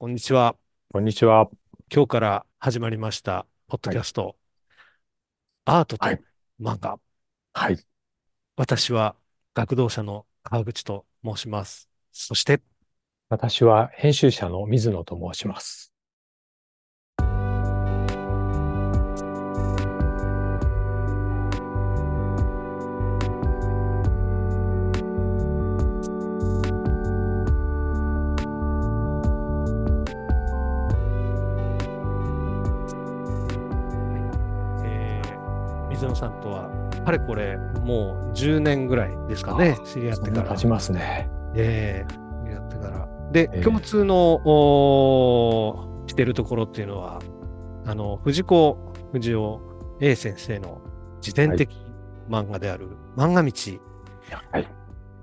こんにちは。こんにちは。今日から始まりました、ポッドはい。キャスト、アートとはい。漫画。はい。私は学童社の川口と申します。そして、私は編集者の水野と申します。さんとは、かれこれ、もう10年ぐらいですかね、知り合っそてから。経ちますね。えー知り合ってから。で、共え通の、おーしてるところっていうのは、あの、藤子不二雄 A 先生の自。伝的漫画である漫画道はい。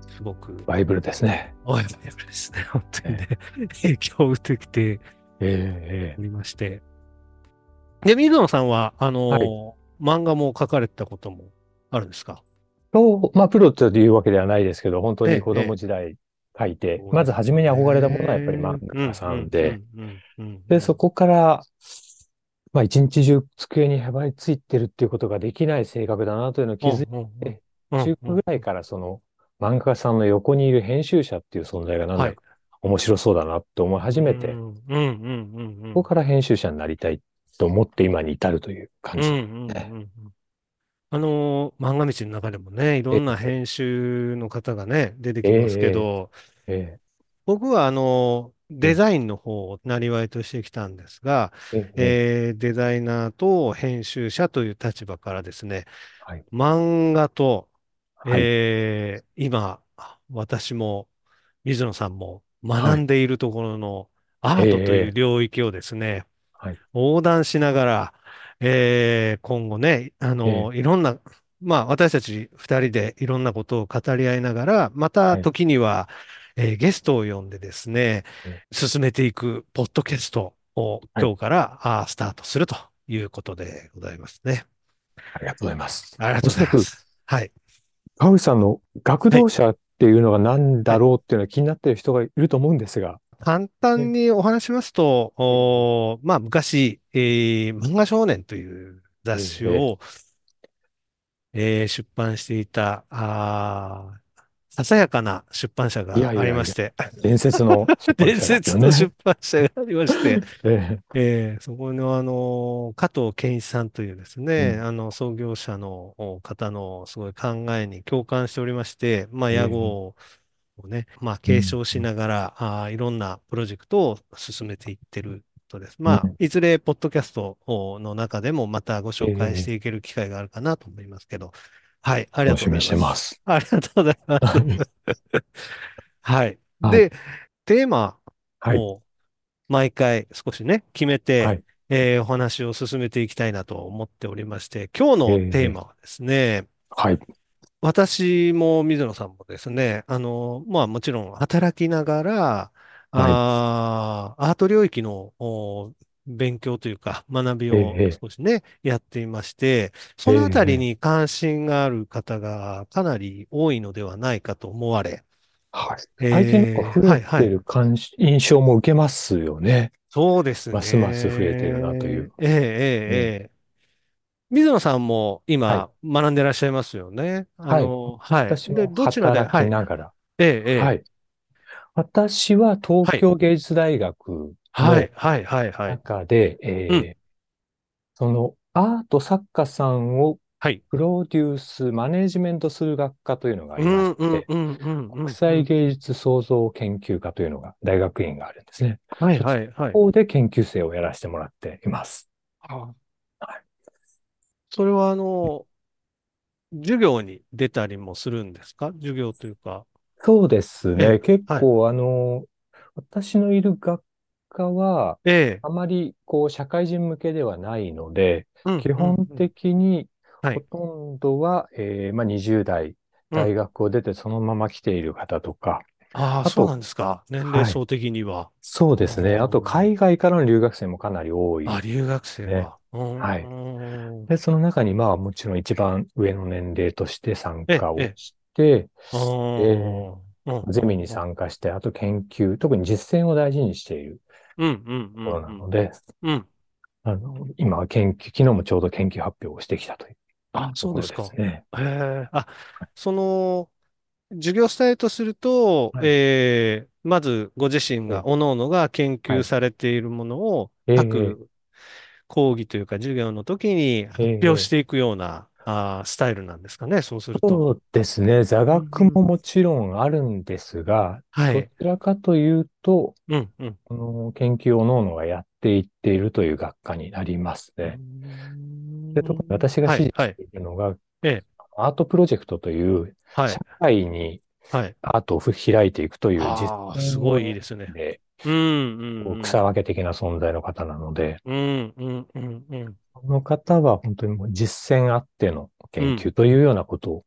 すごく、バイブルですね。おやっぱですね、本当にね、え影響を受けておりまして。で、水野さんは、あー、はい。の、漫画も描かれたこともあるんですか？と、まあ、プロというわけではないですけど、本当ええ、に子ええ。供時代書いて、まず初めに憧れたものはやっぱり漫画家さんで、で、ん。そこから、まあ、一日中机にへばりついてるっていうことができない性格だなというのを気うん、づいうん、て、うん、中うん、うん。学ぐらいからその漫画家さんの横にいる編集者っていう存在がなんはい。だか面白そうだなって思いうん、始めて。ここから編集者になりたいと思って今に至るという感うん、うじ。あの、漫画道の中でもね、いろえんなえ、編集の方がね、出てえきますけえ、ど、ええ、僕はあの、うん、デザインの方を生りとしてきたんですが、ええ、ええ。えーデザイナーと編集者という立場からですね、はい、漫画と、はい、えー今、私も水野さんも学はい、んでいるところのアえートというえ、領域をですね、はい、横断しながら、えー今後ね、あええ、の、いろんな、まあ私たち二人でいろんなことを語り合いながら、またはい、時には、えーゲストを呼んでですね、ええ進めていくポッドキャストをはい、今日からあースタートするということでございますね。ありがとうございます。ありがとうございます。はい。川口さんの学はい。童社っていうのが何はい。だろうっていうのは気になっている人がいると思うんですが、簡単えにお話しますと、え、おーまあ昔、えー漫画少年という雑ええ、誌を、えー出版していた、あーささやかな出版社いやがあいやいや、りまして、伝説の出伝説の出ね。版社がありまして、ええ、えーそこのあの、加藤健一さんというですね、うん、あの、創業者のお方のすごい考えに共感しておりまして、まあ、屋え。え、号をね、まあ、うん、継承しながら、あー、いろんなプロジェクトを進めていってるとです。まあ、うん、いずれ、ポッドキャストの中でもまたご紹介しええ、ていける機会があるかなと思いますけど、はい、ありがとうございます。してます。ありがとうございます。はい。はい、で、テーマはい、を毎回少しね、決めて、はい、えーお話を進めていきたいなと思っておりまして、今日えのテーえ、マはですね、はい、私も水野さんもですね、あの、まあもちろん働きながら、はい、あー、アート領域のお勉強というか学びえをえ、少しね、やっていまして、えそのあたりえ、に関心がある方がかなり多いのではないかと思われ、はい。最近なんかえー、増えはいはい。てる感じ、印象も受けますよね。そうですますます増えてるなといね。う。ええ、えうんえ、ええ。水野さんもはい。今学んでらっしゃいますよね。あはい。の、はい。で、私もどちらで、働はい。きながら。ええ、ええ。はい。私は東はい。京芸術大学はい、のはい、はい、はい。中で、うん。えーそのアート作家さんをはい。プロデュース、マネージメントする学科というのがありまして、国際ん芸術創造研究科というのが大学院があるんですね。はい、はい、はい。の方で研究生をやらせてもらっています。あはいそれは、あの、授業に出たりもするんですか？授業というか。そうですええ、ね。結はい。構、あの、私のいる学科は、ええ、あまり、こう、社会人向けではないので、うん、うん、基本うん。的に、ほはい。とんどは、えーまあ、20代、うん。大学を出てそのまま来ている方とか、ああ、そうなんですか。年齢はい、層的には。そうですね。あと、あ海外からの留学生もかなり多あ、あ、い留学生ね。は。うはい。で、その中に、まあ、もちろん一番上の年齢として参。加をして、ゼミにうん。参加して、あと研究、特に実践を大事にしているうん、うん、うところ。なので、うん。あの、今は研究、昨日もちょうど研究発表をしてきたというあ、そうですか。え。あ、その、授業スタイルとすると、はい。えー、まずご自身が、え、各々が研はい。究されているものをええ、各講義というか授業の時にえ発表しえ、ていくような、あー、スタイルなんですかね、そうすると。そうですね。座う学もん、もちろんあるんですが、どちはい。らかというと、うん、うん。あの研究を各々がやっていっているという学科になりますね。で、特にんはい、私が指示はい。しているのが、ええ、アートプロジェクトという社はい、会にはい。アートを開いていくという実ああ、すごいですね。で、うん、うん、こう草分け的な存在の方なので、うん。うん、うん、うん、うん。この方は本当にもう実践あっての研うん究というようなことを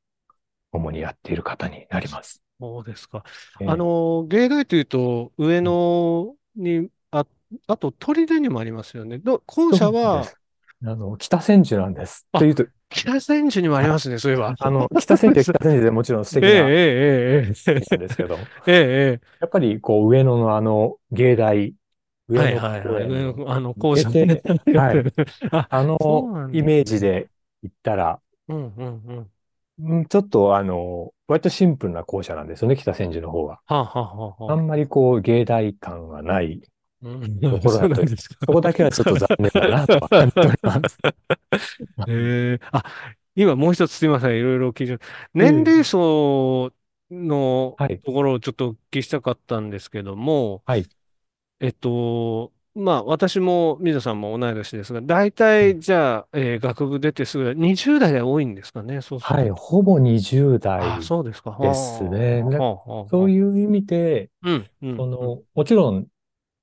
主にやっている方になります。そうですか。あえーの、芸大というと、上野に、あ、あと、砦にもありますよね。ど、校そ舎は。あの、北千住なんです。とあ、いうと、北千住にもありますね、そういえば。あの、北千住は北千住でもちろん素ええ、敵な ええ、えなんえ、ですけど、ええ、ええやっぱりこう上野のあの芸大、上はい野はいはい。公園のあの、校舎ね。はい、あ、あのイメー。ジで言ったら、うん、うん、うん。うんちょっとあの、割とシンプルな校舎なんですよね、北千住の方は。はあ、はあ、はあ、はあ。あんまりこう芸大感はないうとん、そうころだと、なんですか。そこだけはちょっと残念だなとは感じております。ええあ、今もう一つすいません。いろいろ聞いて。年齢ええ層のはい、ところをちょっとお聞きしたかったんですけども、はい。えっと、まあ私も水野さんも同い年ですが、大体じゃあ、えー学部出てすぐ20代が多いんですかね、そうするはい、と。ほぼ20あ、代そうですか。はあ、ですね。そういう意味で、うん、うん、うん。その、もちろん、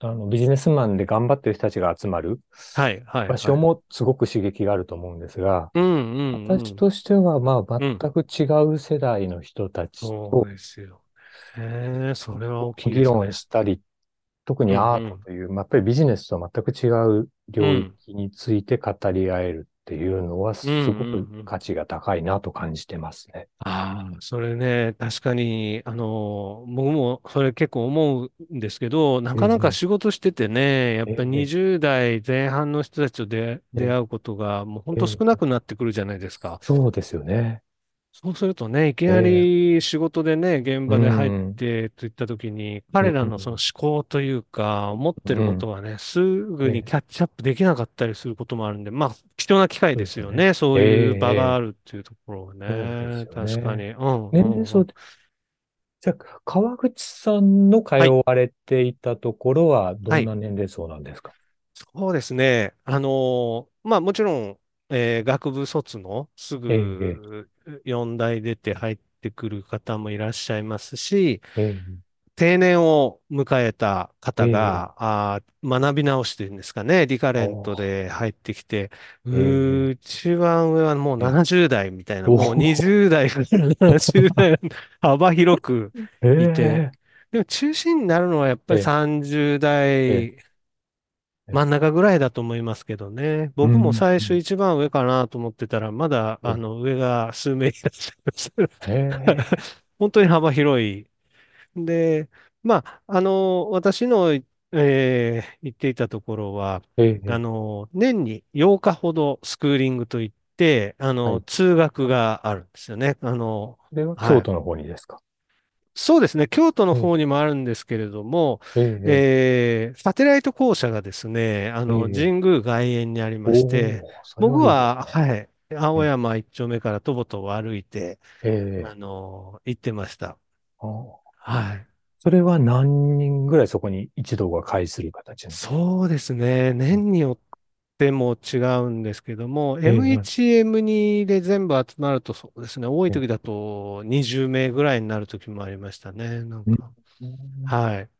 あの、ビジネスマンで頑張ってる人たちが集まるはい、はい、場所はい。もすごく刺激があると思うんですが、うん、うん、うん。私としては、まあ、うん。全く違う世代の人たちそうとですよ。へえ、それは大きい議論ですね。したり、特うん、にアーうん。トという、まあ、やっぱりビジネスとは全く違う領うん、域について語り合えるっていうのは、うん、すごくうん、うん。価値が高いなと感じてますね。ああ、それね、確かに、あの、僕もそれ結構思うんですけど、なかなかえ仕事しててね、やっえ、ぱりえ20代前半の人たちと出、会うことがもう本え当少なえ、くなってくるじゃないですか。そうですよね。そうするとね、いきえなえ、り仕事でね、現う場で入っん、てといったときに、う彼らのそのん、思考というか、思ってることうん、がね、すぐにええ、キャッチアップできなかったりすることもあるんで、まあ、貴重な機会そうですよね。ですよね。そえういう場がえ、あるっていうところはそうですね。よね。確かに。うん、うん、うん。年齢層じゃあ、川口さんの通はい。われていたところはどはい。んな年齢層なんですか？そうですね。あのーまあもちろん、えー学部卒のすええ、ぐ4代出て入ってくる方もいらっしゃいますし、ええ、定年を迎えたえ方え、が、あー、学び直しというんですかね、リカレントおで入ってきて、う番上はもうええ、70代みたいな、おもう20代から70代、幅広く えいて、え、でも中心になるのはやっぱりええ、30ええ、代ええ、真ん中ぐらいだと思いますけどね。うん、僕も最初うん一番上かなと思ってたら、まだええ、あの上が数名いらっしゃいました。ええ、本当に幅広いで、まあ、あの、私の、えー行っていたところは、ええ、あの、年に8日ほどスクーリングといって、あの、はい。通学があるんですよね。あの、これははい。京都の方にですか？そうですね。京都のええ、方にもあるんですけれども、ええ、えーサテライト校舎がですね、あの、ええ、神宮外苑にありまおして、お、それはいいです僕は、はい、青ね。山一丁目からとぼとぼ歩いて、えあえ、の、行ってました。ああはい。それは何人ぐらいそこに一同が会する形のそうですね。年によっても違うんですけども、ええ、M1、M2 で全部集まるとそうですね。多いええ、時だと20名ぐらいになる時もありましたね。なんうん、か。はい。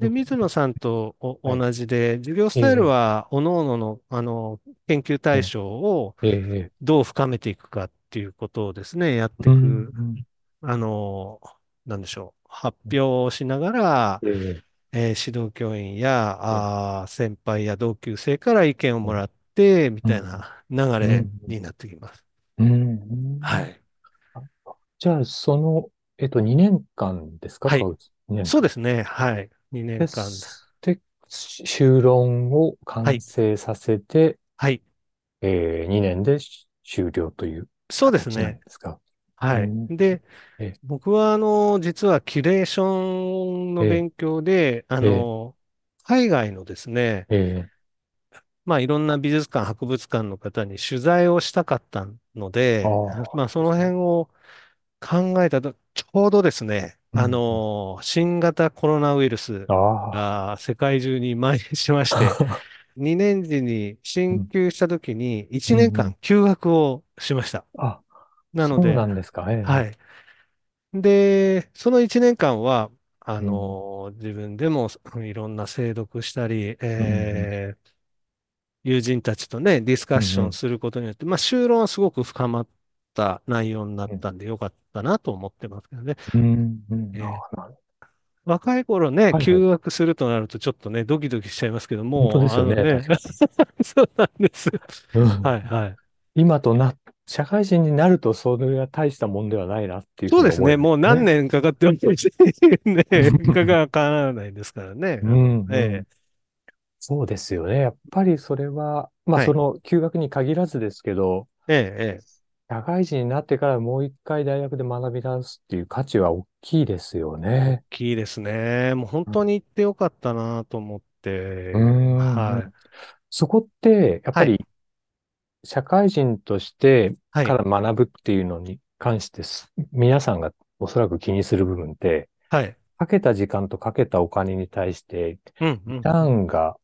で。水野さんと。同じで、授業スタイルええ、は、各々の、あの、研究対え象をどう深めていくかっていうことをですね、やってういく、ん、あの、なんでしょう。発表をしながら、ええ、えー指導教員えや、あー先輩や同級生から意見をもえ、らって、みうん、たいな流うん、れになってきます。うん。はい。あじゃあ、その、えっと、2年間ですか、はい。川内2年間。そうですね。はい。2で年間。す。で、し修論を完はい。成させて、はい。えー、2年でし終了というそうです形なんね。ですか？うはい。ん。で、え、僕は、あの、実はキュレーションのえ、勉強で、あえ、の、海外のですね、え、まあ、いろんな美術館、博物館の方に取材をしたかったのあで、まあ、あ、その辺を考えたと、ちょうどですね、あうん。の、新型コロナウイルスあが世界中に蔓延しまして、あ、2年時にうん、進級した時に1年。間休学をしました。あ、そうなので、なんですか。ええ、はい。で、その1年間は、あうん、の、自分でもいろんな精読したり、うん、えー友人たちとね、ディスカッションすることによって、まあ、修論はすごく深まった内容になっうん、たんでよかったなと思ってますけどね。うん、うん、あえーあ、な若い頃ね、はいはい。休学するとなるとちょっとね、ドキドキしちゃいますけど本当でも、すよね。あのね、確 かそうなんです。に。うん。はいはい。今とな、社会人になるとそれが大したもんではないなっていうそうですね。もう何。年かかってもね、かが変わらないですからね。うん、うん。ええそうですよね。やっぱりそれは、まあはい。その休学に限らずですけど、ええ、ええ社会人になってからもう一回大学で学び直すっていう価値は大きいですよ大ね。きいですね。もう本当に行ってよかったなと思っうて、ん、うん。はい。そこって、やっはい。社会人としてはい。から学ぶっていうのに関してす、皆さんがおそらく気にする部分って、はい。かけた時間とかけたお金に対して、うん、うん、リターうん。ンが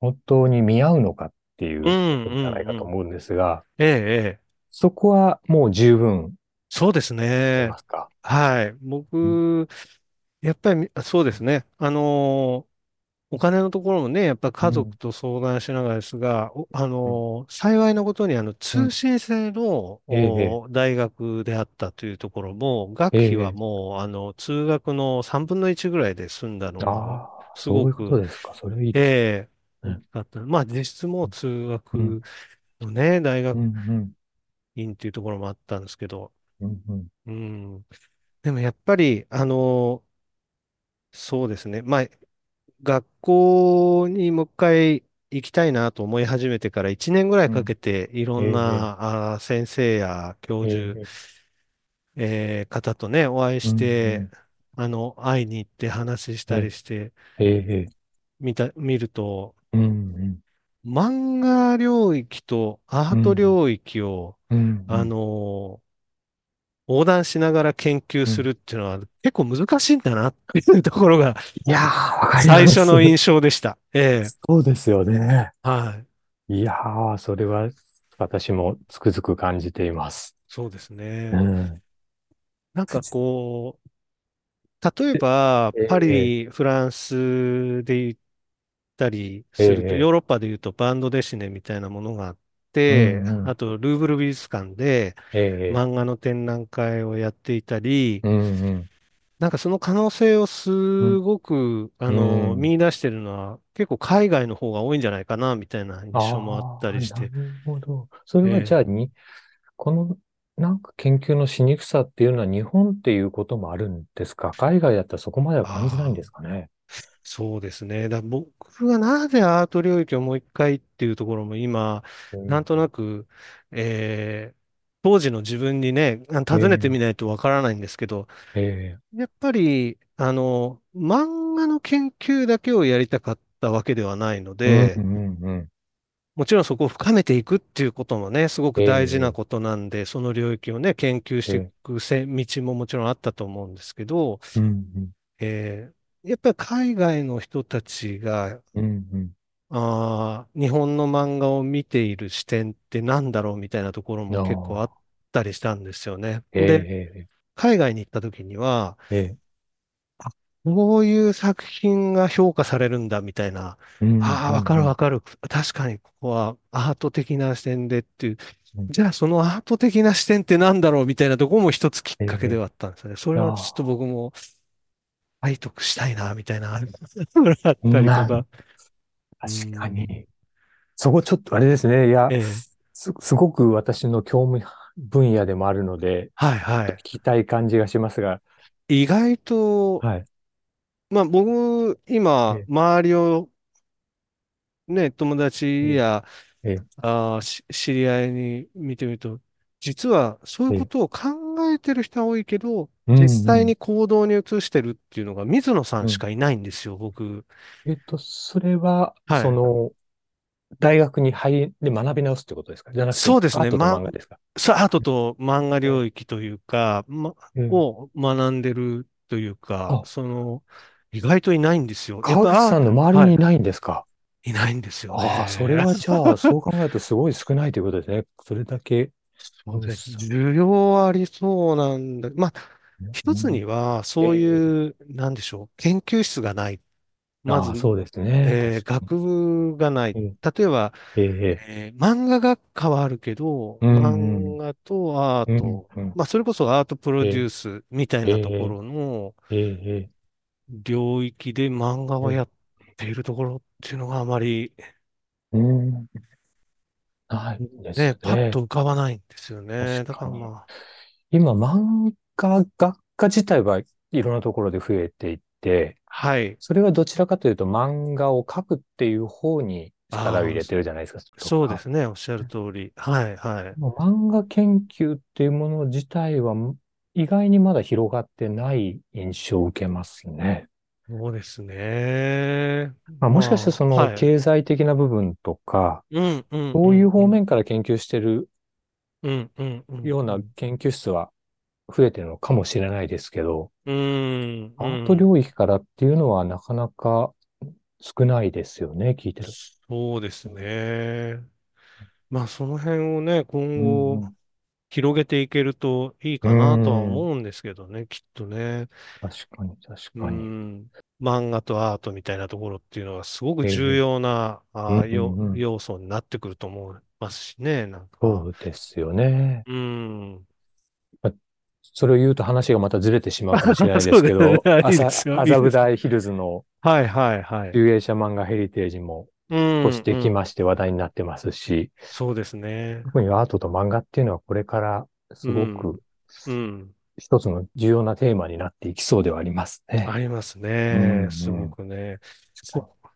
本当に見合うのかっていうころじゃない。かと思うんですが、ええ、ええ。そこはもう十分そうですね。出ますか？はい。うん僕、やっぱりみそうですね。あのーお金のところもね、やっぱうん、家族と相談しながらですが、おあうん、のー幸いなことにあのうん。通信制のええ、お大学であったというところも、学え費はえ、もうあの通学の3分の1ぐらいで済んだのが、ああ、すそういうこごく、とですか。それいいですええった。まあ実質も通うん、学のね、大学うん、うん、院っていうところもあったんですけど、うん、うん、うん。でもやっぱり、あのーそうですね。まあ学校にもう一回行きたいなと思い始めてから1年ぐらいかうん。けていろえんえ、なあー先生や教え授、え、え。ー方とね、お会いして、ん、あの、会いに行って話したりえして、見た、見ると、うん、漫画領域とアート領域を、あん、の横断しながら研究うん。するっていうのは結構難しいんだなっていうところがいやー、わかり最ます。初の印象でした。ええそうですよね。はい。いやー、それは私もつくづく感じています。そうですうね。ん。なんかこう、例えば、えパえ、リ、フランスで言ったりえすると、ヨーえ、ロッパで言うとバンドデシネみたいなものがあっうて、ん、うん、あと、ルーブル美術館でええ、漫画の展覧会をやっていたり、うん、うん、なんかその可能性をすうん、ごく、あうの、ん。見出してるのは、結構海外の方が多いんじゃないかな、みたいな印象もあったりして、るほど。それはじえ。えゃあに、このなんか研究のしにくさっていうのは日本っていうこともあるんですか？海外だったらそこまでは感じないんですかね？そうですね。だ僕がなぜアート領域をもう一回っていうところも今、うん。なんとなく、えー当時の自分にね、あ尋ねてみえないとわからないんですけど、え、ええ、やっぱり、あの、漫画の研究だけをやりたかったわけではないのうん、で、うん、うん。もちろんそこを深めていくっていうこともね、すごくえ大事なえ、ことなんで、その領域をね、研究していええ、くせ道ももちろんあったと思うんですけど、うん、えーやっぱり海外の人たちがうん、うん、うん。あー日本の漫画を見ている視点ってなんだろうみたいなところあも結構あっあ、たりしたんですよね。えで、え、海外に行った時には、ええ、あこういう作品が評価されるんだみたいな、うん、ああ、うん、わかるうん。わかる。確かにここはアート的な視点でっていう、うんじゃあそのアート的な視点ってなんだろうみたいなところも一つきっええ、かけではあったんですよね。それはちょっとああ、僕も体得したいな、みたいな、か。う確かん。に。そこちょっとあれですね。いや、ええ。す、すごく私の興味分野でもあるので、はいはい。聞きたい感じがしますが、意外と、はい。まあ僕、今、え周りを、ね、友ええ、達やえあー、し知り合いに見てみると、実はそういうことを考えてる人は多いけど、う実んうん、際に行動に移してるっていうのが水野さんうん。しかいないんですよ、僕。えっと、それは、はい。その、大学に入り、で学び直すってことですか？じゃなくて、そうですね。アートとま、漫画ですか？さアートと漫画え領域というか、ま、を学んでるというか、あ、その、意外といないんですよ。川口さんの周りはい。にいないんですか？いないんですよああ、そね。れはじゃあ、そう考えるとすごい少ないということですね。それだけ、そうです。需要はありそうなんだ。まあ、一つうんには、そうええ、いう、なんでしょう、研究室がない。まず、ああ、そうですね。確えーか学部がない。に。例えば、ええ、ええ、えー漫画学科はあるけど、うん、うん、漫画とアーうん、ト、うん、まあ、それこそアートプロええ、デュースみたいえなとこえ、ろのええ、領域で漫画ええ、をやっているところっていうのがあまり、うん、ないですね、パッね。と浮かばないんですよ確ね。だか。らまあ、今、漫画学科自体はいろんなところで増えていて、はい。それはどちらかというと漫画を描くっていう方に力を入れてるじゃないですか。そうですね。おっしゃる通り。はい、はい。漫画研究っていうもの自体は意外にまだ広がってない印象を受けますね。そうですね。まあ、もしかしてまあ、そのはい。経済的な部分とか、うん、うん、うん、うそういう方ん。面から研究してるうん、うん、うん、ようなうん。研究室は増えてるのかもしれないですけど、うん、うアートん。領域からっていうのはなかなか少ないですよね、聞いてる。そうですね。まあ、その辺をね、今う後、ん、広げていけるといいうかなとは思うんですけどね、きっとね。確かに、確うかに。ん。漫画とアートみたいなところっていうのはすごく重ええ、要な。要素になってくると思いますしね、なんか。そうですよね。うん。まそれを言うと話がまたずれてしまうかもしれないですけど、麻、布。台ヒルズのはいはいはい。集英社漫画ヘリテージもうん、少しできうん。まして話題になってますし、そうですね。特にアートと漫画っていうのはこれからうん、すごくうん。一つの重要なテーマになっていきそうではありますね。ありますうね。すごんうん。くね。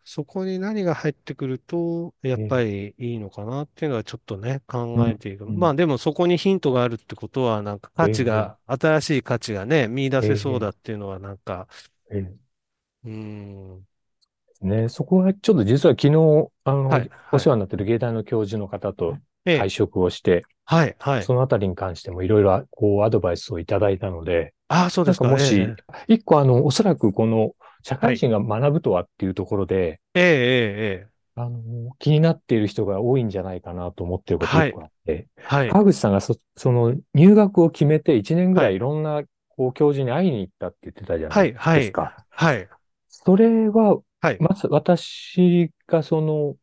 そ、こに何が入ってくると、やっぱに。りいいのかなっていうのはちょっとね、うん、考えていく。うん。まあでもそこにヒントがあるってことは、なんか価値ええが、新しい価値がね、見出せそうだええっていうのはなんか、ええうーん。ね、そこはちょっと実は昨日、あの、はい、はい。お世話になっている芸大の教授の方と会ええ、食をして、はい、はい。そのあたりに関してもいろいろこうアドバイスをいただいたので、ああ、そうですか。えもし、一個あの、おそらくこの社はい。会人が学ぶとはっていうところで、ええ、ええ、ええあの、気になっている人が多いんじゃないかなと思っていること一はい、個あって、はい、川口さんがそ、その入学を決めて1年ぐらいいはい、ろんなこう教授に会いに行ったって言ってたじゃないはい、はい、ですか。はい、それは、はい、まず私がその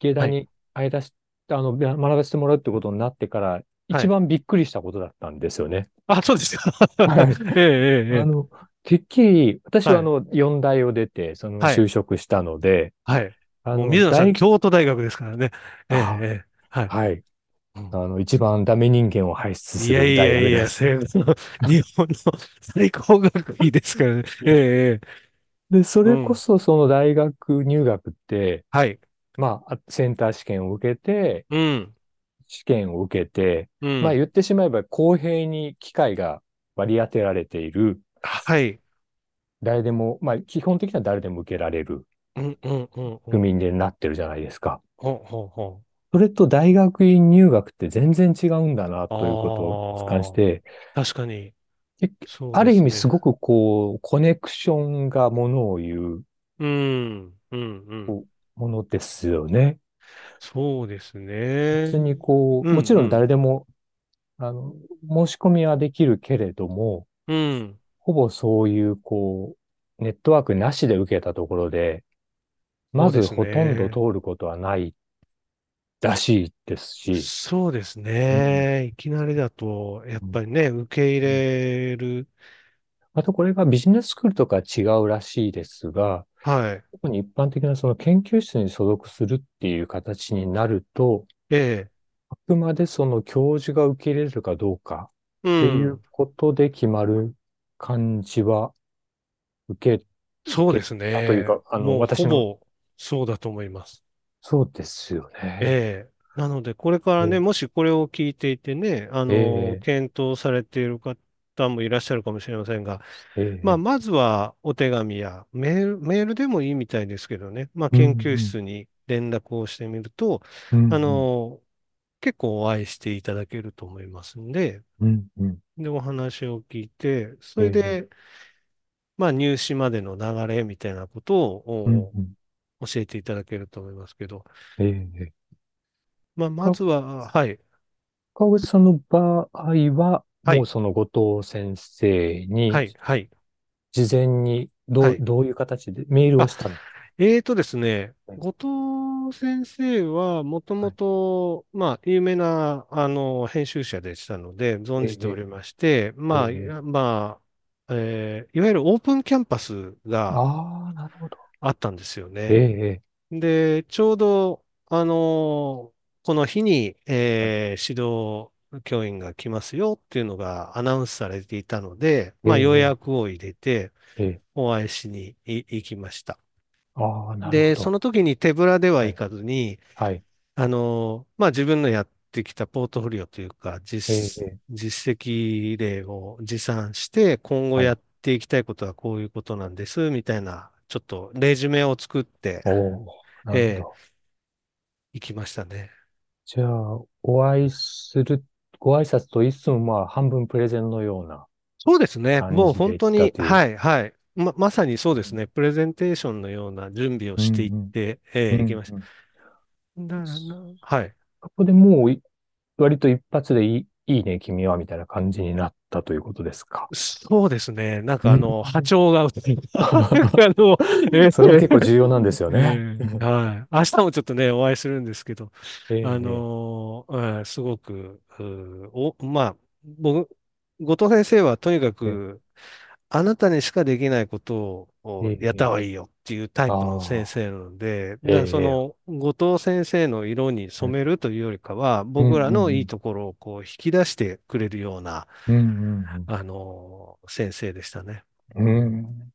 芸はい、大に会い出し、あの、学ばせてもらうってことになってから、一はい。番びっくりしたことだったんですよね。あ、そうですか。はい。ええ、ええ、ええあの、てっきり、私はあの、四大を出て、そのはい、就職したので、はい。もう、あの、水野さん、大、京都大学ですからね。ええ、あ、ええ、はい。はい。うんあの、一番ダメ人間を輩出いやするいやいや、大学です。せ 日本の最高学位ですからね。ええ、ええ、で、それこうん。そその大学入学って、はい。まあ、センター試験を受けて、うん、試験を受けて、まあうん。言ってしまえば公平に機会が割り当てられている、はい。誰でも、まあ基本的には誰でも受けられるうん、うん、うん、うん。区民でなってるじゃないですか。ほうほうほう。それと大学院入学って全然違うんだなということを痛感しあて、あ、確かに、でそうある意ですね。味すごくこう、コネクションがものを言ううん、うん、うん。こうものですよね。そうですね。別にこう、もうん、ちろんうん、誰でも、あの、申し込みはできるけれども、うん。ほぼそういうこう、ネットワークなしで受けたところで、まそうですずほとんどね。通ることはないらしいですし、そうですうん。ね。いきなりだと、やっうんぱりね、受け入うんれる。またこれがビジネススクールとか違うらしいですが、はい。特に一般的なその研究室に所属するっていう形になると、ええ。あくまでその教授が受け入れるかどうかうっていうん。ことで決まる感じは受け、そうですね。たというか、あの、私のそうだと思います。そうですよえね。え。なので、これからね、えもしこれを聞いていてね、あの、え、検討されている方もいらっしゃるかもしれませんが、えまあ、え、まずはお手紙やメール、メールでもいいみたいですけどね、まあ、うん、研究うん、室に連絡をしてみると、うん、あうん、の、結構お会いしていただけると思いますんで、うん、うん、で、お話を聞いて、そえ。え、れで、まあ、入試までの流れみたいなことうん、をうん、お教えていただけると思いますけど、ええ、まあ、まか、ずは、はい、川口さんの場合は、はい、もうその後藤先生にはい、はい、事前にどう、はい。どういう形でメールをあ、したんえーとですね、はい。後藤先生はもともはい。と、まあ、有名な、あの、編集者でしたので、存じておりええ、まして、まあ、いえ。え、やまあ、えーいわゆるオープンキャンパスがああ、なるほど。あったんですよえね。え、で、ちょうど、あの、この日に、はい。えー指導教員が来ますよっていうのがアナウンスされていたので、まあ、予ええ、約を入れて、ええ、お会いしにい行きました。で、そど。の時に手ぶらでははい。行かずに、はい。あの、まあ、自分のやってきたポートフォリオというか、実、ええ、実績例を持参して、今後はい。やっていきたいことはこういうことなんです、みたいな、ちょっとレジュメを作って、えーど。行きましたね。じゃあ、お会いする、ご挨拶と言いつつも、まあ、半分プレゼンのようなそうですね。もう本当に。はい、はい。ま、まさにそうですね。プレゼンテーションのような準備をうん、していっうん、て、えうん、ー行きましうん。た。だからな、はい。そこでもうい、割と一発でいい、いいね、君は、みたいな感じになったということですか？そうですね。なんかうん。あの、波長が あの、えそれは結構ー重要なんですよえね。ーはい。明日もちょっとね、お会いするんですけど、えあえ、のーうんすごく、うお、まあ、僕、後藤先生はとにかええ、く、あなたにしかできないことえをやった方え、がいいよっていうタイプの先生なので、だえそえ、の後藤先生の色にはい染めるというよりかは、うん、僕らうん、のいいところをこう引き出してくれるような、うん、うん、あの、先生でしたね。うん。うん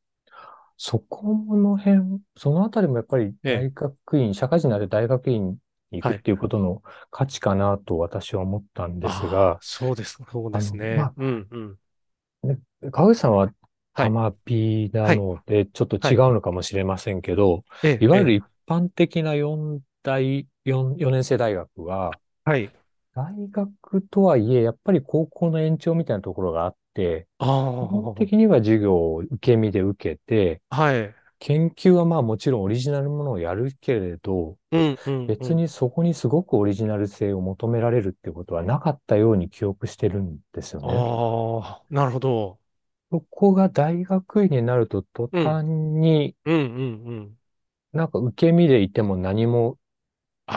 そこの辺、そのあたりもやっぱりええ。大学院、社会人になって大学院に行はい。くっていうことの価値かなと私は思ったんですが、そうです。そうですね。まうんうん。川口さんははい。たまびなはい。ので、ちょっとはい。違うのかもしれませんけど、ええ、ええ。いわゆる一般的な4大、4、4年生大学は、はい。大学とはいえ、やっぱり高校の延長みたいなところがあって、あ基本あ、的には授業を受け身で受けて、はい。研究はまあもちろんオリジナルものをやるけれど、うんうんうん。別にそこにすごくオリジナル性を求められるってことはなかったように記憶してるんですよね。ああ、なるほど。そこが大学院になると途うん。端にうんうんうん。なんか受け身でいても何も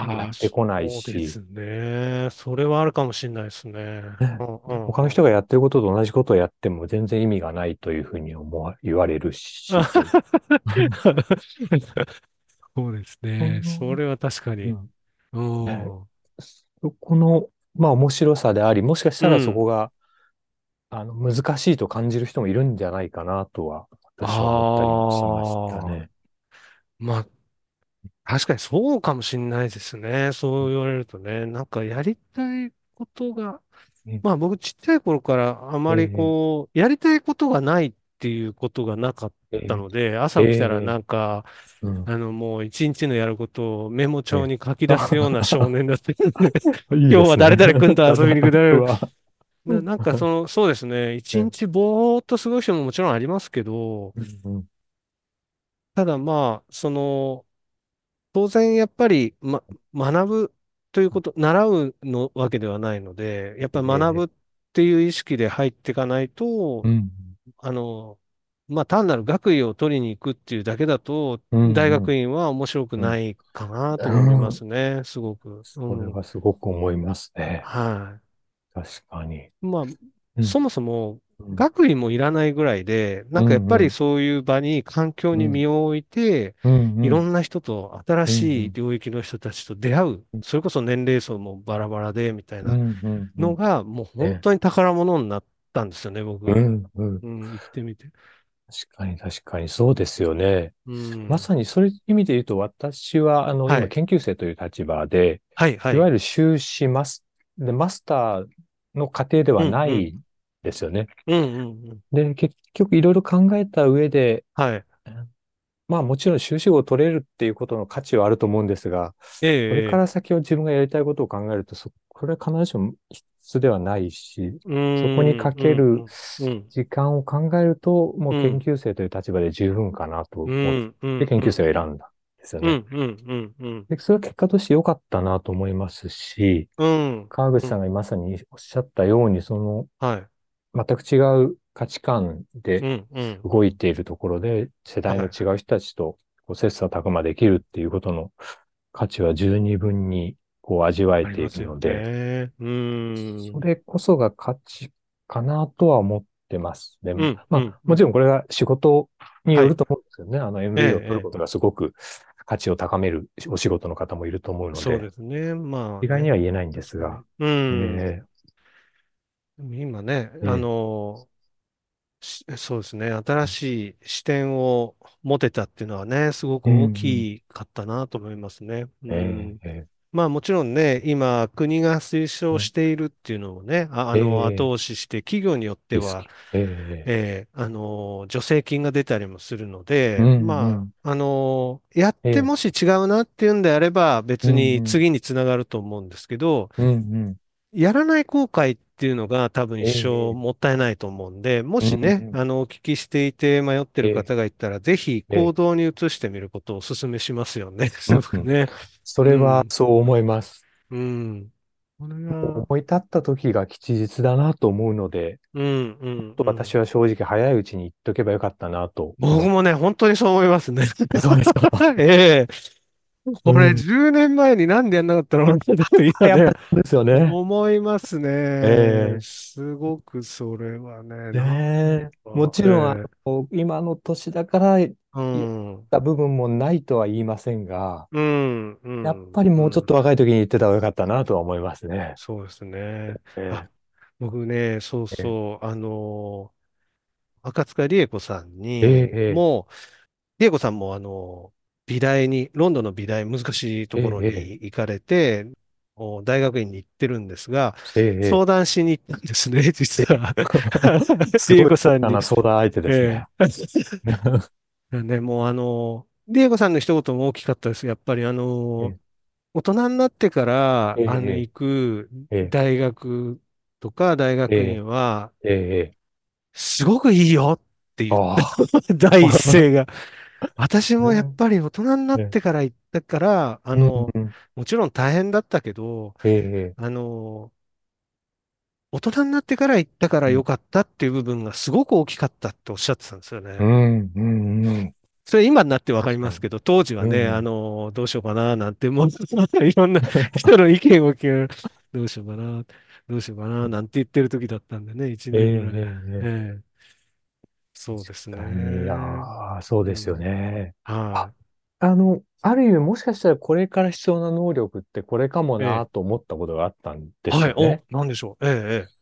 やああ、ってこないし、そうですね。それはあるかもしれないですね。ねうんうんうん。他の人がやってることと同じことをやっても全然意味がないというふうに思わ、言われるし。そうですね。それは確かに。うん、うねん。そこの、まあ面白さであり、もしかしたらそうん。こがあの、難しいと感じる人もいるんじゃないかなとは、私は思ったりもしました。ね。まあ、確かにそうかもしれないですね。そう言われるとね。なんかやりたいことが、えまあ僕ちっちゃい頃からあまりえ、こう、やりたいことがないっていうことがなかっええ、たので、え朝起きたらえ、なんか、うん、あのもう一日のやることをメモええ。帳に書き出すような少あ年だったので、いい今日は。誰々君と遊びに行くだうわ。な、なんかその、そうですね。一ええ日ぼーっと過ごしてももちろんありますけど、ただまあ、その、当然やっぱり、ま、学ぶということ、習うのわけではないので、やっぱり学ぶっええていう意識で入っていかないと、うんあの、まあ単なる学位を取りに行くっていうだけだと、大学院は面白くうんないかなと思いまうんすね、すごく。うそれん。はすごく思いますね。はい。確かに。まあ、うんそもそもうん学位もいらないぐらいで、なうんかやっぱりんそういう場に、環境にうん身を置いて、うんうんいろんな人と、新しいうん領域の人たちと出会う、それこそ年齢層もバラバラで、みたいなのが、もう本え当に宝物になったんですよね、僕。うんうんうん、行ってみて。確かに確かにそうですよね。うん。まさにそういう意味で言うと、私は、あの、今、はい。研究生という立場で、はい、はい。いわゆる修士マス、で、マスターの過程では。ないですよね。で、結局いろいろ考えた上で、はい。まあもちろん修士号を取れるっていうことの価値はあると思うんですが、えこれから先を自分がやりたいことを考えると、そ、これは必ずしも必須ではないし、そこにん、かける時間を考えると、もう研うん、究生という立場で十分かなと思って研究うん、生を選んだんですよね。うん、うん、うん、うん、で、それは結果として良かったなと思いますし、うん、川口うん、さんがまさにおっしゃったように、そのはい。全く違う価値観で動いているところで、世代のはい。違う人たちとこう切磋琢磨できるっていうことの価値は十二分にこう味わえているので、ね。ん、それこそが価値かなとは思ってます。で、うん、うん、まあ、うん。もちろんこれが仕事にはい。よると思うんですよね。あのえ MBA を取るえ、ことがすごく価値を高めるお仕事の方もいると思うええ。そうので、ですね。まあ意外にね。は言えないんですが。うえん。ー今ね、あえの、しそうですね。新しい視点を持てたっていうのはね、すごくーうん、大うん、きかったなと思いますね。うえん。ーえまあもちろんね、今国が推奨ーしているっていうのをね、あ、あの後え押しして企業によっては、ー。えええーあの助成金が出たりもするのうで、まんうん。あ、あのやっええてもし違うなっていうんであれば別。に次につながると思うんですけど、うんうん。やらない後悔っていうのが多分一え生えもったいないと思うんで、もうんしね、うん。あの、お聞きしていて迷ってるええ方がいたら、ぜひええ行動に移してみることをお勧めしますよね。す。ごくね。それはうん、そう思います。うん。これが、思い立った時が吉日だなと思うので、うん、うん、とうん。私は正直早いうちに言っとけばよかったなと僕もね、本当にそう思いますね。て。そうですか。ええ これうん。10年前になんでやんなかったのって今ね、ですよね。思いますね。ええすごくそれはね、ねえ。もか、ちろん、あえ今の年だからうん、た部分もないとは言いませんが、うん、うやっん、ぱりもうちょっうん。と若い時に言ってた方がよかったなとは思いますね。そうですね。僕ね、そうえそう、あの、赤塚理恵子さんえに、えもう、理恵子さんもあの、美大に、ロンドンの美大、難しいとえころにえ行かれて、お大学院に行ってるんですが、ええ相談しに行ったんですね、実は。す理恵ごい高価子さんに。な相談相手ですね。ええ。ね、もうあの、理恵子さんの一言も大きかったです。やっぱりあの、え大人になってから、あの、え行くええ大学とか大学え院は、えええすごくいいよって言った。あ 第一あ。声が。私もやっぱり大人になっえてから行ったから、あうんの、うん。もちろん大変だったけど、ええあの、大人になってから行ったからうん良かったっていう部分がすごく大きかったっておっしゃってたんですよね。うんうんうん。それ今になってわかり。ますけど、当時はね、あうん。の、どうしようかななんて、もう、いろんな人の意見を聞く、どうしようかな、どうしようかななんて言ってる時だったんでね、一ええ年ぐらい。ええ、そうです確かに、いやそうですようん。ね。あ、はあの、ある意味もしかしたらこれから必要な能力ってこれかもなえ。と思ったことがあったんではい。お、すよね。なんでしょう。ええ、ええ。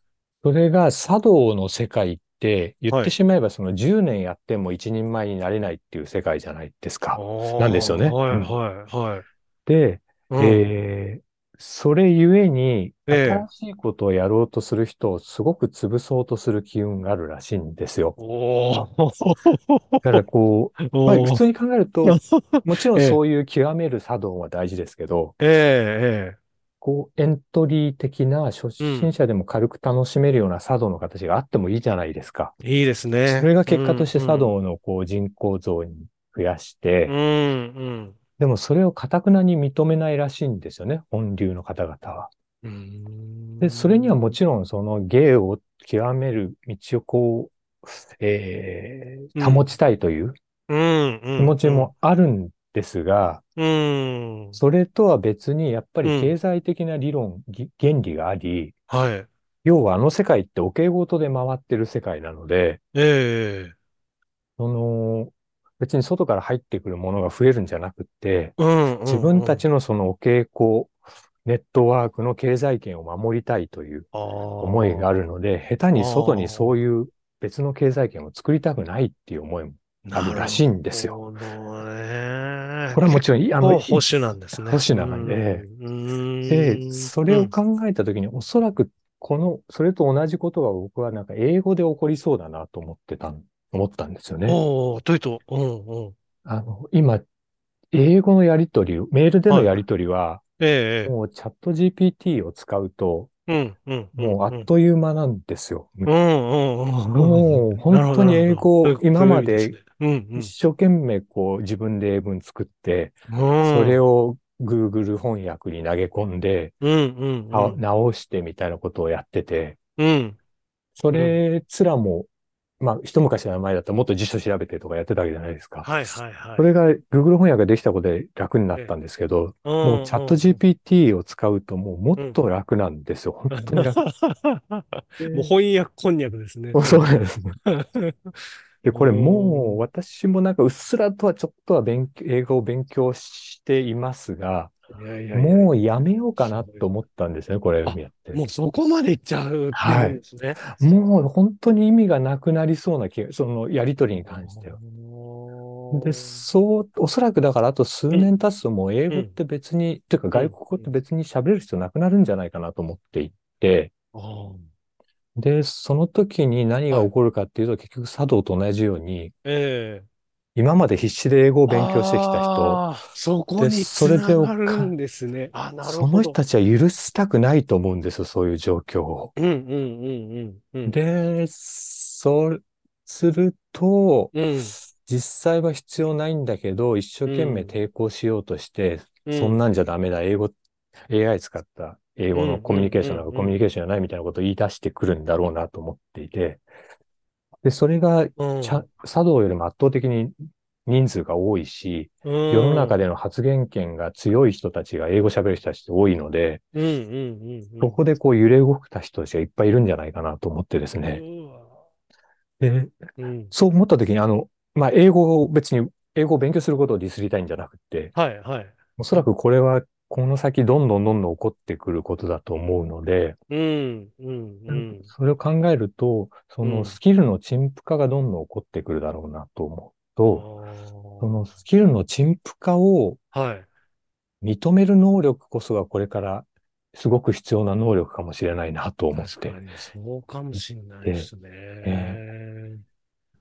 それが茶道の世界って言っはい。てしまえばその10年やっても一人前になれないっていう世界じゃないですああ、か。なんですよね。はい、うん。はい、はい。で、うん。えー、それゆえにええ。新しいことをやろうとする人をすごく潰そうとする機運があるらしいんですよ。おー。だからこう、まあ普。通に考えると、もちろんええ、そういう極める茶道は大事ですけど、ええ、ええ。こう、エントリー的な初うん。心者でも軽く楽しめるような茶道の形があってもいいじゃないですか。いいですね。それがうん、結果としてうん。茶道のこう人口増に増やしうて、ん、うん。でもそれを頑くなに認めないらしいんですよね、本流の方々は。うーで、それにはもん。ちろんその芸を極める道をこう、えー保うん。ちたいといううん、う気持ん、うん。ちもあるんですが、うん。それとは別にやっぱり経うん。済的な理論、ぎ原理があり、はい。要はあの世界ってお稽古事で回ってる世界なので、ええ。その、別に外から入ってくるものが増えるんじゃなくて、うん、う自ん、うん。分たちのそのお稽古、ネットワークの経済圏を守りたいというあ思いがあるので、下手あ。に外に。そういう別の経済圏を作りたくないっていう思いもあなるるらしいんですよ。ほどね。これはもちろん、いあの、保守なんですね。保守なうん感じで、うで。それを考えたときに、おそらく、この、それと同じことが僕はなんか英語で起こりそうだなと思ってた、思ったんですようん。ね。おお、というと、うんうん。あの、今、英語のやりとり、メールでのやりとりは、ええ、もうチャット GPT を使うと、うんうん。もうあっという間なんですよ。うんうんうん。もう本当に英語今まで、一生懸命こう自分で英文作って、うんうん。それを、を Google 翻訳に投げ込んで、うんうんあうん。直してみたいなことをやってて、うん。それすらも、まあ、一昔前だったらもっと辞書調べてとかやってたわけじゃないですか。はいはいはい。それが Google 翻訳ができたことで楽になったんですけど、もうチャット GPT を使うともうもっと楽なんですよ。本当に楽。もう翻訳こんにゃくですね。そうなんですね。で、これもうんう私もなんかうっすらとはちょっとは勉強、英語を勉強していますが、いやいやいや。もうやめようかなと思ったんですね、これをやって。もうそこまでいっちゃうっていうんですね。もう本当に意味がなくなりそうな気が、そのやりとりに関しては。で、そう、おそらくだからあと数年経つともう英語って別に、というか外国語って別に喋れる必要なくなるんじゃないかなと思っていて、で、その時に何が起こるかっていうと、結局茶道と同じように、ええ今まで必死で英語を勉強してきた人、そこにでそれでつながるんですね。あ、なるそほど。の人たちは許したくないと思うんですよ、そういう状況を。うんうんうんうんうん。で、そうすると、うん、実際は必要ないんだけど、一生懸命抵抗しようとして、うんそんなんじゃダメだ、英語、AI 使った英語のコミュニケーションなんかコミュニケーションじゃないみたいなことを言い出してくるんだろうなと思っていて、で、それが、うん茶道よりも圧倒的に人数が多いし、世世の中で、での発言権が強い人たちが英語喋る人たちって多いので、うんうんうんうん。そこでこう揺れ動くた人たちがいっぱいいるんじゃないかなと思ってですね。で、うん、そう思った時に、あの、まあ、英語を別に、英語を勉強することをディスりたいんじゃなくて、はいはい。おそらくこれはこの先どんどんどんどん起こってくることだと思うので、うんうんうん。それを考えると、そうんのスキルの陳腐化がどんどん起こってくるだろうなと思うと、あそのスキルの陳腐化を。認める能力こそがこれからすごく必要な能力かもしれないなと思ってそうかもしれないですね。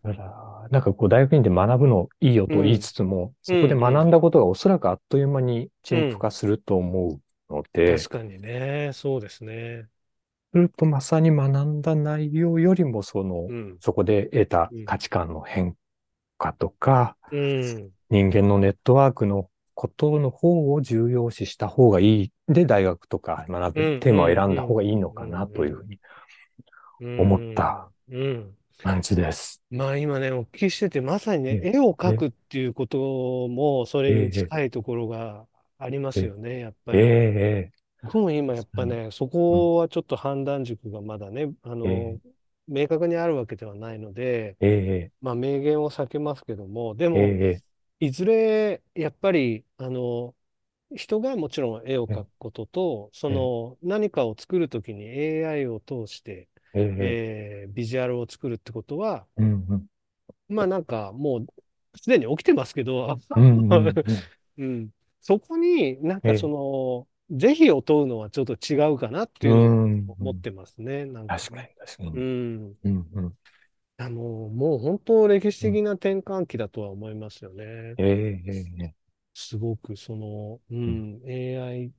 から、なんかこう大学院で学ぶのいいよと言いつつも、そこで学んだことがおそらくあっという間に陳腐化すると思うので、確かにね。そうですね。するとまさに学んだ内容よりもその、うん。そこで得た価値観の変化とか、うん。人間のネットワークのことの方を重要視した方がいい。で、大学とか学ぶうんテーマを選んだ方がいいのかなというふうにうん思った。うん。感じです。まあ今ね、お聞きしてて、まさにね、え絵を描くっていうことも、それええ。に近いところがありますよね、やっぱええり。え。僕も今やっぱね、そこはちょっと判断軸がまだね、あの、え明確にあるわけではないので、ええ。まあ明言を避けますけども、でえも、えいずれ、やっぱり、あの、人がもちろん絵を描くことと、その何かを作るときに AI を通して、ええ。ええービジュアルを作るってことは、うんうん。まあなんかもうすでに起きてますけど、うんうんうんうん、そこになんええ。かその、是非を問うのはちょっと違うかなっていう思ってますね。なんか確かに、確かに。うん。うんうん。あの、もう本当歴史的な転換期だとは思いますよね。ええええすごくその、うん、AI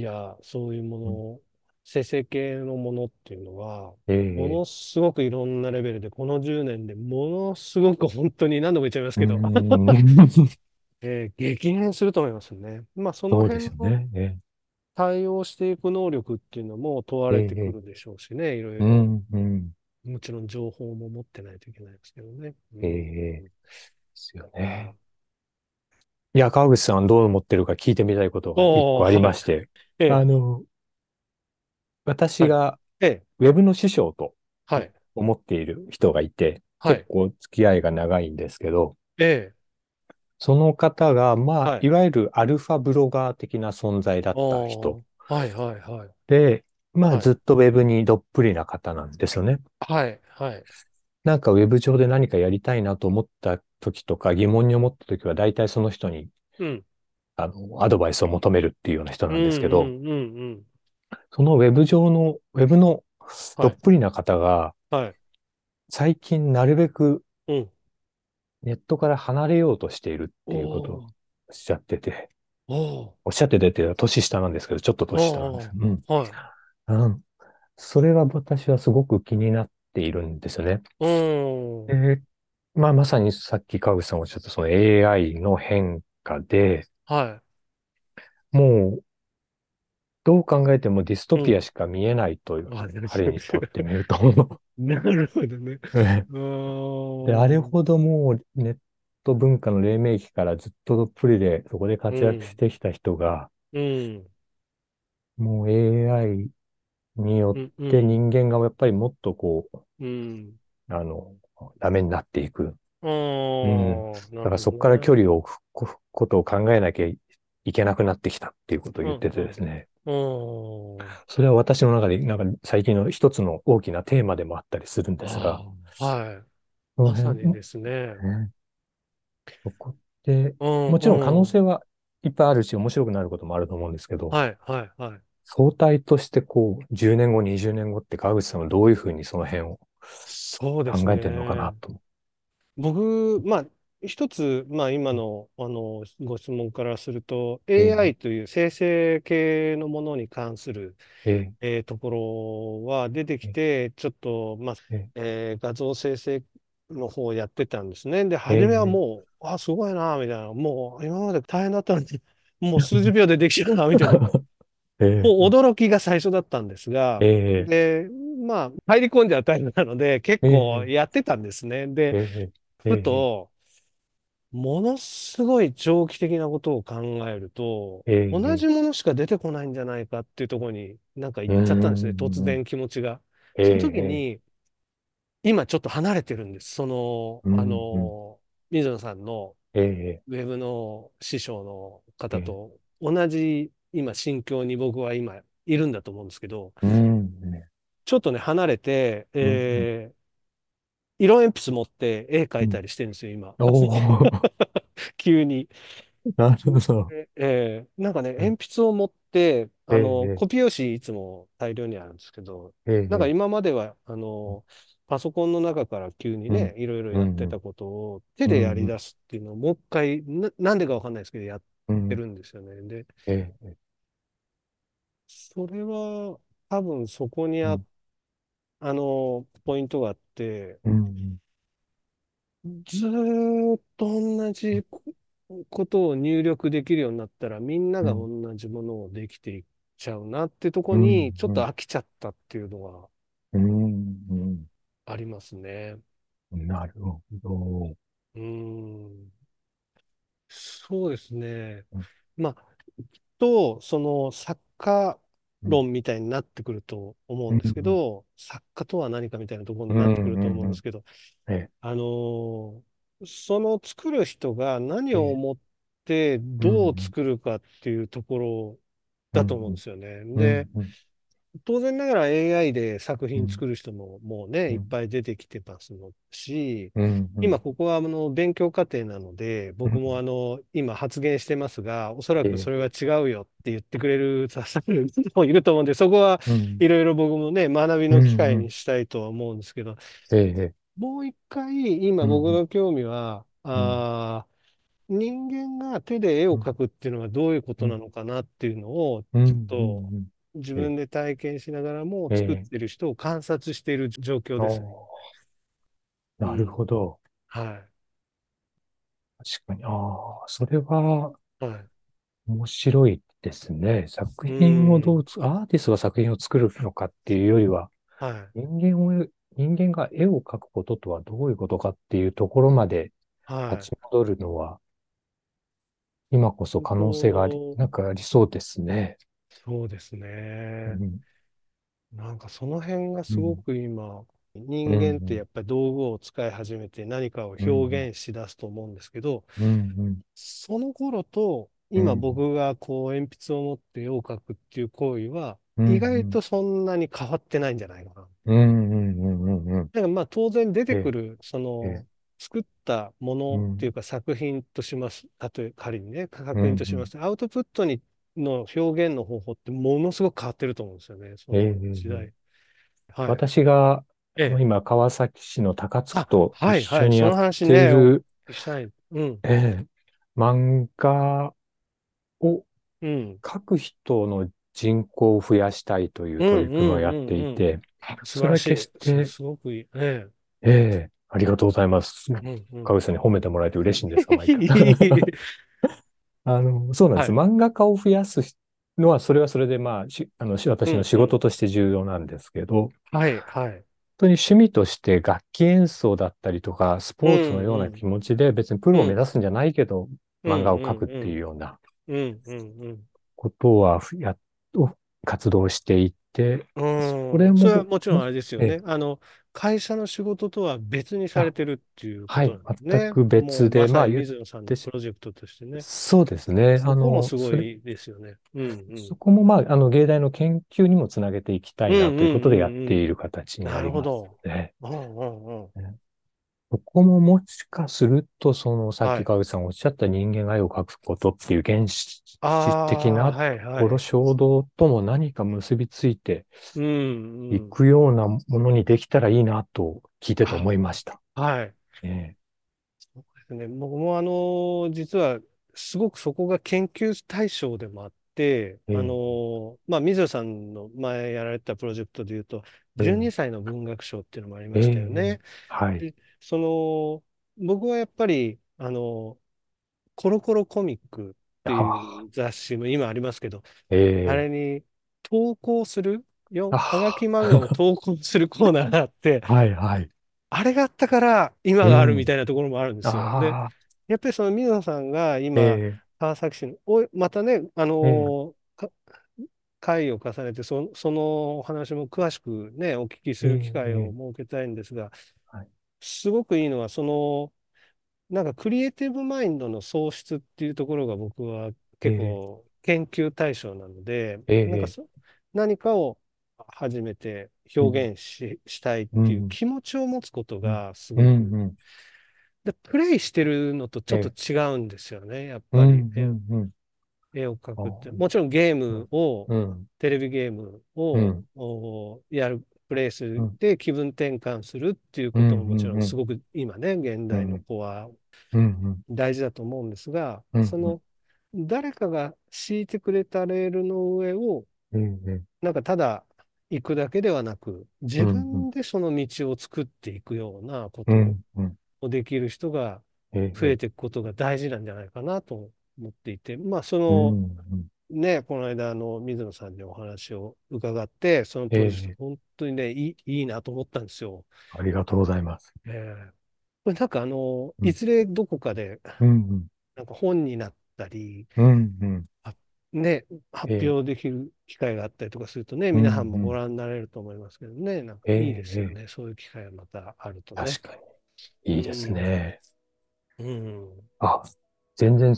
やそういうもの、生成系のものっていうのは、えものすごくいろんなレベルで、この10年でものすごく本当に何度も言っちゃいますけど、うん えー激変すると思いますね。まあそのそうですよね。え対応していく能力っていうのも問われてくるでしょうしね、いろいろ。んうんもちろん情報も持ってないといけないですけどね。うんええですよね。いや、川口さんはどう思ってるか聞いてみたいことが一個ありまして、ええあの、私がええ、ウェブの師匠とはい、思っている人がいて、はい、結構付き合いが長いんですけど、ええ、その方が、まあ、はいいわゆるアルファブロガー的な存在だった人はい、はい、はい。で、まあ、はいずっとウェブにどっぷりな方なんですよね。はい、はい。なんかウェブ上で何かやりたいなと思った時とか疑問に思った時は大体その人にうん。あのアドバイスを求めるっていうような人うん、なんですけど、うん、うん、うん。そのウェブ上の、ウェブのどはい。っぷりな方がはい。最近なるべくうん。ネットから離れようとしているっおていうことをー、おっしゃってて、おおっしゃっててっていうのは年下なんですけど、ちょっとー、年下なんです。おうん。ー、はい。うん。それが私はすごく気になっているんですよね。うーん。で、まあ、まさにさっき川口さんおっしゃったその AI の変化で、はもうどう考えてもディス。トピアしか見えないという、あ、彼にとってみると。なるほどね。で、あれ。ほどもうネット文化の黎明期からずっとどっぷりでそこで活躍しうん。てきた人が、うん。もう AI によっうん。うてん。人間がやっぱりもっとこう、うん。あの、ダメになっていく。あうん。だからそこから距。離を置くこことを考えなきゃいけなくなってきたっていうことをうん。言っててうん。ですね。うん。それは私の中で、なんか最近の一つの大きなテーマでもあったりするんですが、はい。まさにですね。ね、そこって、うん。もちろん可能うん。性はいっぱいあるし、面白くなることもあると思うんですけど、はい。はい。はい。相対としてこう、10年後、20年後って川口さんはどういうふうにその辺を考えてるのかなね。と。僕、まあ、一つ、まあ、今の、あの、ご質問からすると、え AI という生成系のものに関する、ー、え。えーところは出てきー、て、ちょっと、まあ、ええ。ー画像生成の方をやってたんですね。で、ー、初めはえもう、あ、すごいな、みたいな。もう、今まで大変だったのに、もう数十秒でできちゃうな、みたいな。もう驚きが最初だったんですが、ー、え。で、まあ、入り込んじゃうタイプなので、結ー、構えやってたんですね。で、ふえ。と、ものすごい長期的なことを考えると、ー、えー、同じものしか出てこないんじゃないかっていうところになんか行っちゃったんですね。突ん、然気持ちが。えー、その時えに、今ちょっと離れてるんです。その、あん、うん、の、水野さんのえウェブの師匠の方と同じ今心境に僕は今いるんだと思うんですけど、ちょっとね、離れて、うん、うん、えー色鉛筆持って絵描うん。いたりしてるんですよ、今。おー、急に。なるほど。ええーなんかね、うん、鉛筆を持って、えあの、ー、コピー用紙いつも大量にあるんですけど、えー、えなんか今までは、あの、パソコンの中から急にね、いろいろうん、やってたことを手うん、でやりうん、出すっていうのをもう一回、な、なんでかわかんないですけど、やってうん、るんですよね。で、えー、それは多分そこにあ、うん、あの、ポイントがあって、うん、ずーっと同じこことを入力できるようになったら、みんなうん、が同じものをできていっちゃうなってとこうん、に、ちょっとうん、飽きちゃったっていうのがうん、うんありますね。なるほど。うーん。そうですね。うん、まあ、と、その作家うん、論みたいになってくると思うん、ですけど、作家とは何かみたいなところ、になってくるとうん、うん、思うん。ですけど、あのーその作る人が何、を思って、どう、作るかっていうところ、だと思うん。ですよね。うん、で、うん、当然ながら AI で作うん、品作る人ももうね、いっうん、ぱい出てきてますのし、うん、うん、今ここはあの勉強過程なので、僕もあの今発言してますが、おそらえー、くそれは違うよって言ってくれるささる人もいると思うんで、そこはうん、いろいろ僕もね、学びうん、の機会うん、にしたいとは思うんですけど、えー、もう一回今うん、僕の興味は、うん、あー人間が手で絵をうん、描くっていうのはどういうことうん、なのかなっていうのを、ちょっとん、自え分で体験しながらもー、作っえてる人を観察している状況ー、ですね。おー、なるうん。ほど。は確かに。ああ、それはい。はい。面白いですね。作う品をどん。うつ、アーティストが作品を作るのかっていうよりは、はい。人間を、人間が絵を描くこととはどういうことかっていうところまではい。立ち戻るのは、今こそ可能性があり、おなんかありそうですね。そうですね。うん、なんかその辺がすごうん、く今、うん、人間ってうん、やっぱり道具を使い始めて何かをうん、表現し出すと思うんですけど、うん、うん、その頃と今うん、僕がこう鉛筆を持って絵を描くっていう行為はうん意外とそんなに変わってないんじゃないかな。うんうんうんうんうん。だからまあ当然出てええ、くる、そええ、の、作ったもうん、のっていうか作品とします。たとえ仮にね、うん、作品とうん。します。アウトプットにの表現の方法ってものすごく変わってると思うんですよね。そええ、のええ時代。はい。私が、ええ。今、川崎市の高津区あ、と一緒にやっている、きしたい。うん。ええ、漫画をうん。書く人の人口を増やしたいといううん取り組みをやって。いて、それは決して、すごくいい。えええ、ありがとうございます。川口さんに褒めてもらえて嬉しいんですが、毎回。いあの、そうなんです。はい。漫画家を増やすのは、それはそれで、まあ、し、あの、し私の仕。事として重要なんですけど、はいはい。当に趣味として楽器演奏だったりとか、スうんポーツのようなうん気持ちで別にプロを目うん。指すんじゃないけど、漫画うんうを描くっていうんようなうんうんうんことは、や、を活動していて、うん。うん。それはこれも、もちろんもあれですよえ、ね。あの、会社の仕事とは別にされあ、てるっていうこはい、となんですね。全く別で、まあ水野さんのプロジェクトとしてね。そうですね。あそこもの、すごいですよね。うんうん。そこもまあ、あの、芸大の研究にもつなげていきたうんういなということでやっんうんうん。ている形にななるりますほど。ね。うんうんうん。ねここももしかすると、その、さっはい。き川口さんおっしゃった人間が絵を描くことっていう原始的ああ、なころ、い。衝動とも何か結びついてうんいうん。くようなものにできたらいいなと聞いててあ、思いました。はい。えそうですね。僕もあの、実は、すごくそこが研究対象でもあって、え、あえの、まあ、水野さんの前やられたプロジェクトで言うと、え、12歳の文学賞っていうのもありえましたよえ、ね。はい。で、その、僕はやっぱり、あの、コロコロコミックってあいう雑誌も今ありますけど、えあえ、れに投稿するよ、はがきあ漫画を投稿するコーナーがあって、はい、はい。あれがあったから今があるみうん。たいなところもあるんですよ。で、ああ、やっぱりその水野さんが今、え川崎市の、おまたね、あのか会を重ねてそ、そのお話も詳しくね、お聞きすえる機会をえ、設けたいんですが、はい。すごくいいのは、その、なんかクリエイティブマインドの創出っていうところが僕は結ええ、構研究対象なので、ええ、なんかそ何かを初めてうん、表現し、したいっていううん、気持ちを持つことうん、がすうん、ごく、うん。で、プレイしてるのとちょっとええ、違うんですよね、やっぱり。うん、うえ、ん、うん。絵を描あくって。もちろんゲームうん、を、うん、テレビゲームを、やる、プレイすうん、るで気分転換するっていううん、ことももちろうん、んすごく今ね、現代のうん、子はうん、大事だと思うんですが、うん、その誰かが敷いてくれたレールの上をうん、なんかただ行くだけではなく、自分でその道を作っていくようなことをできる人がええ、増えていくことが大事なんじゃないかなと思っていて、まあそうのん、ね、この間あの水野さんにお話を伺って、そのプロジェクトええ、本当にね、いい、いいなと思ったんですよ。ありがとうございます。えーこれなんかあの、うん、いずれどこかでうん、なんか本になったり、うん、うん、あね、発ええ、表できる機会があったりとかするとね、うん、皆さんもごうん、覧になれると思いますけどね、なんかえいいですよえ、ね。そういう機会がまたあるとね。確かうに。いいですん。ね。うん。あ、全然、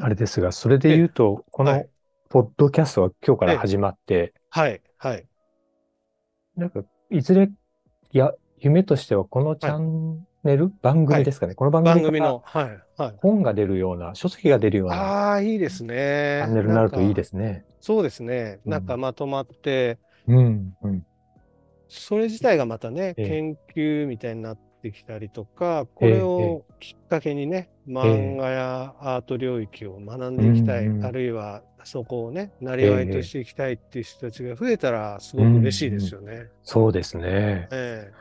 あれですが、それでえ、言うと、この、はい。ポッドキャストは今日からえ、始まって、はい。はい。なんか、いずれ、いや、夢としてはこのチはい。ャンネル、番はい。組ですかね？この番組番組の、はい。はい。本が出るような、書籍が出るようなああ、いいですね。チャンネルになるといいですね。そうですね。なんかうん。まとまって、うん、うん。それ自体がまたね、え研究みたいになってきたりとか、え、これええ、をきっかけにね、ええ、漫画やアート領域を学んうん、でいきたい、うん。あるいはそこをね、なえりわいとしえ、ていきたいっていう人たちが増えたら、すうん、ごく嬉しいでうん。すよね。そうですね。え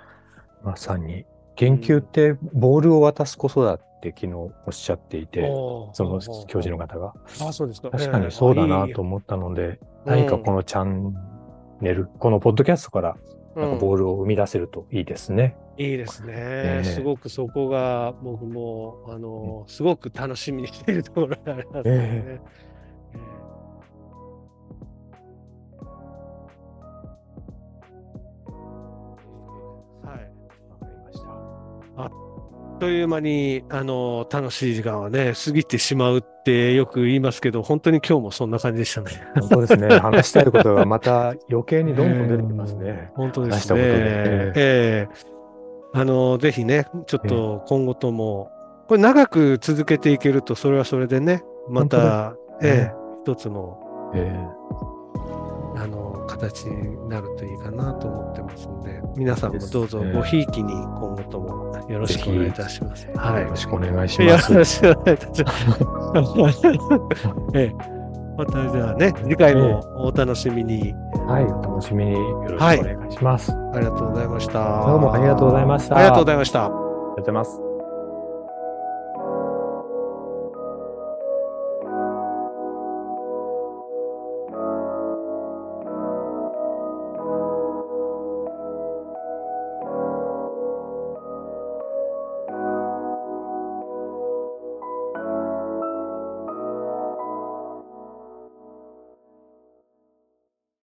まさに。研究っん。てボールを渡すことだって昨日おっしゃっていおて、ー、その教授のほ方が。う。あ、そうですか。え確かにそうだ。なと思ったので、うん。何かこのチャンネル、このポッドキャストからなんかボーうん。ルを生み出せるといいですね。いいですね。すえごくそこが僕も、あえの、すごく楽しみにしているところがありますね。ええはい。わかりました。あという間に、あの、楽しい時間はね、過ぎてしまうってよく言いますけど、本当に今日もそんな感じでしたね。本当ですね。話したいことがまた余計にどんどん出てきますね。本当ですね。話したことでええあの、ぜひね、ちょっと今後とも、これ長く続けていけると、それはそれでね、また、ええ一つの、えあの、形になるといいかなと思ってますので、皆さんもどうぞごひいきに今後ともよろしくお願いいたします。えはいよろ。しくお願いしよます。ろしくお願いいたします。ええ、またじゃあね、次回もお楽しみに。はい、お楽しみによろしくお願いします。ありがとうございました。どうもありがとうございましたありがとうございました。ありがとうございます。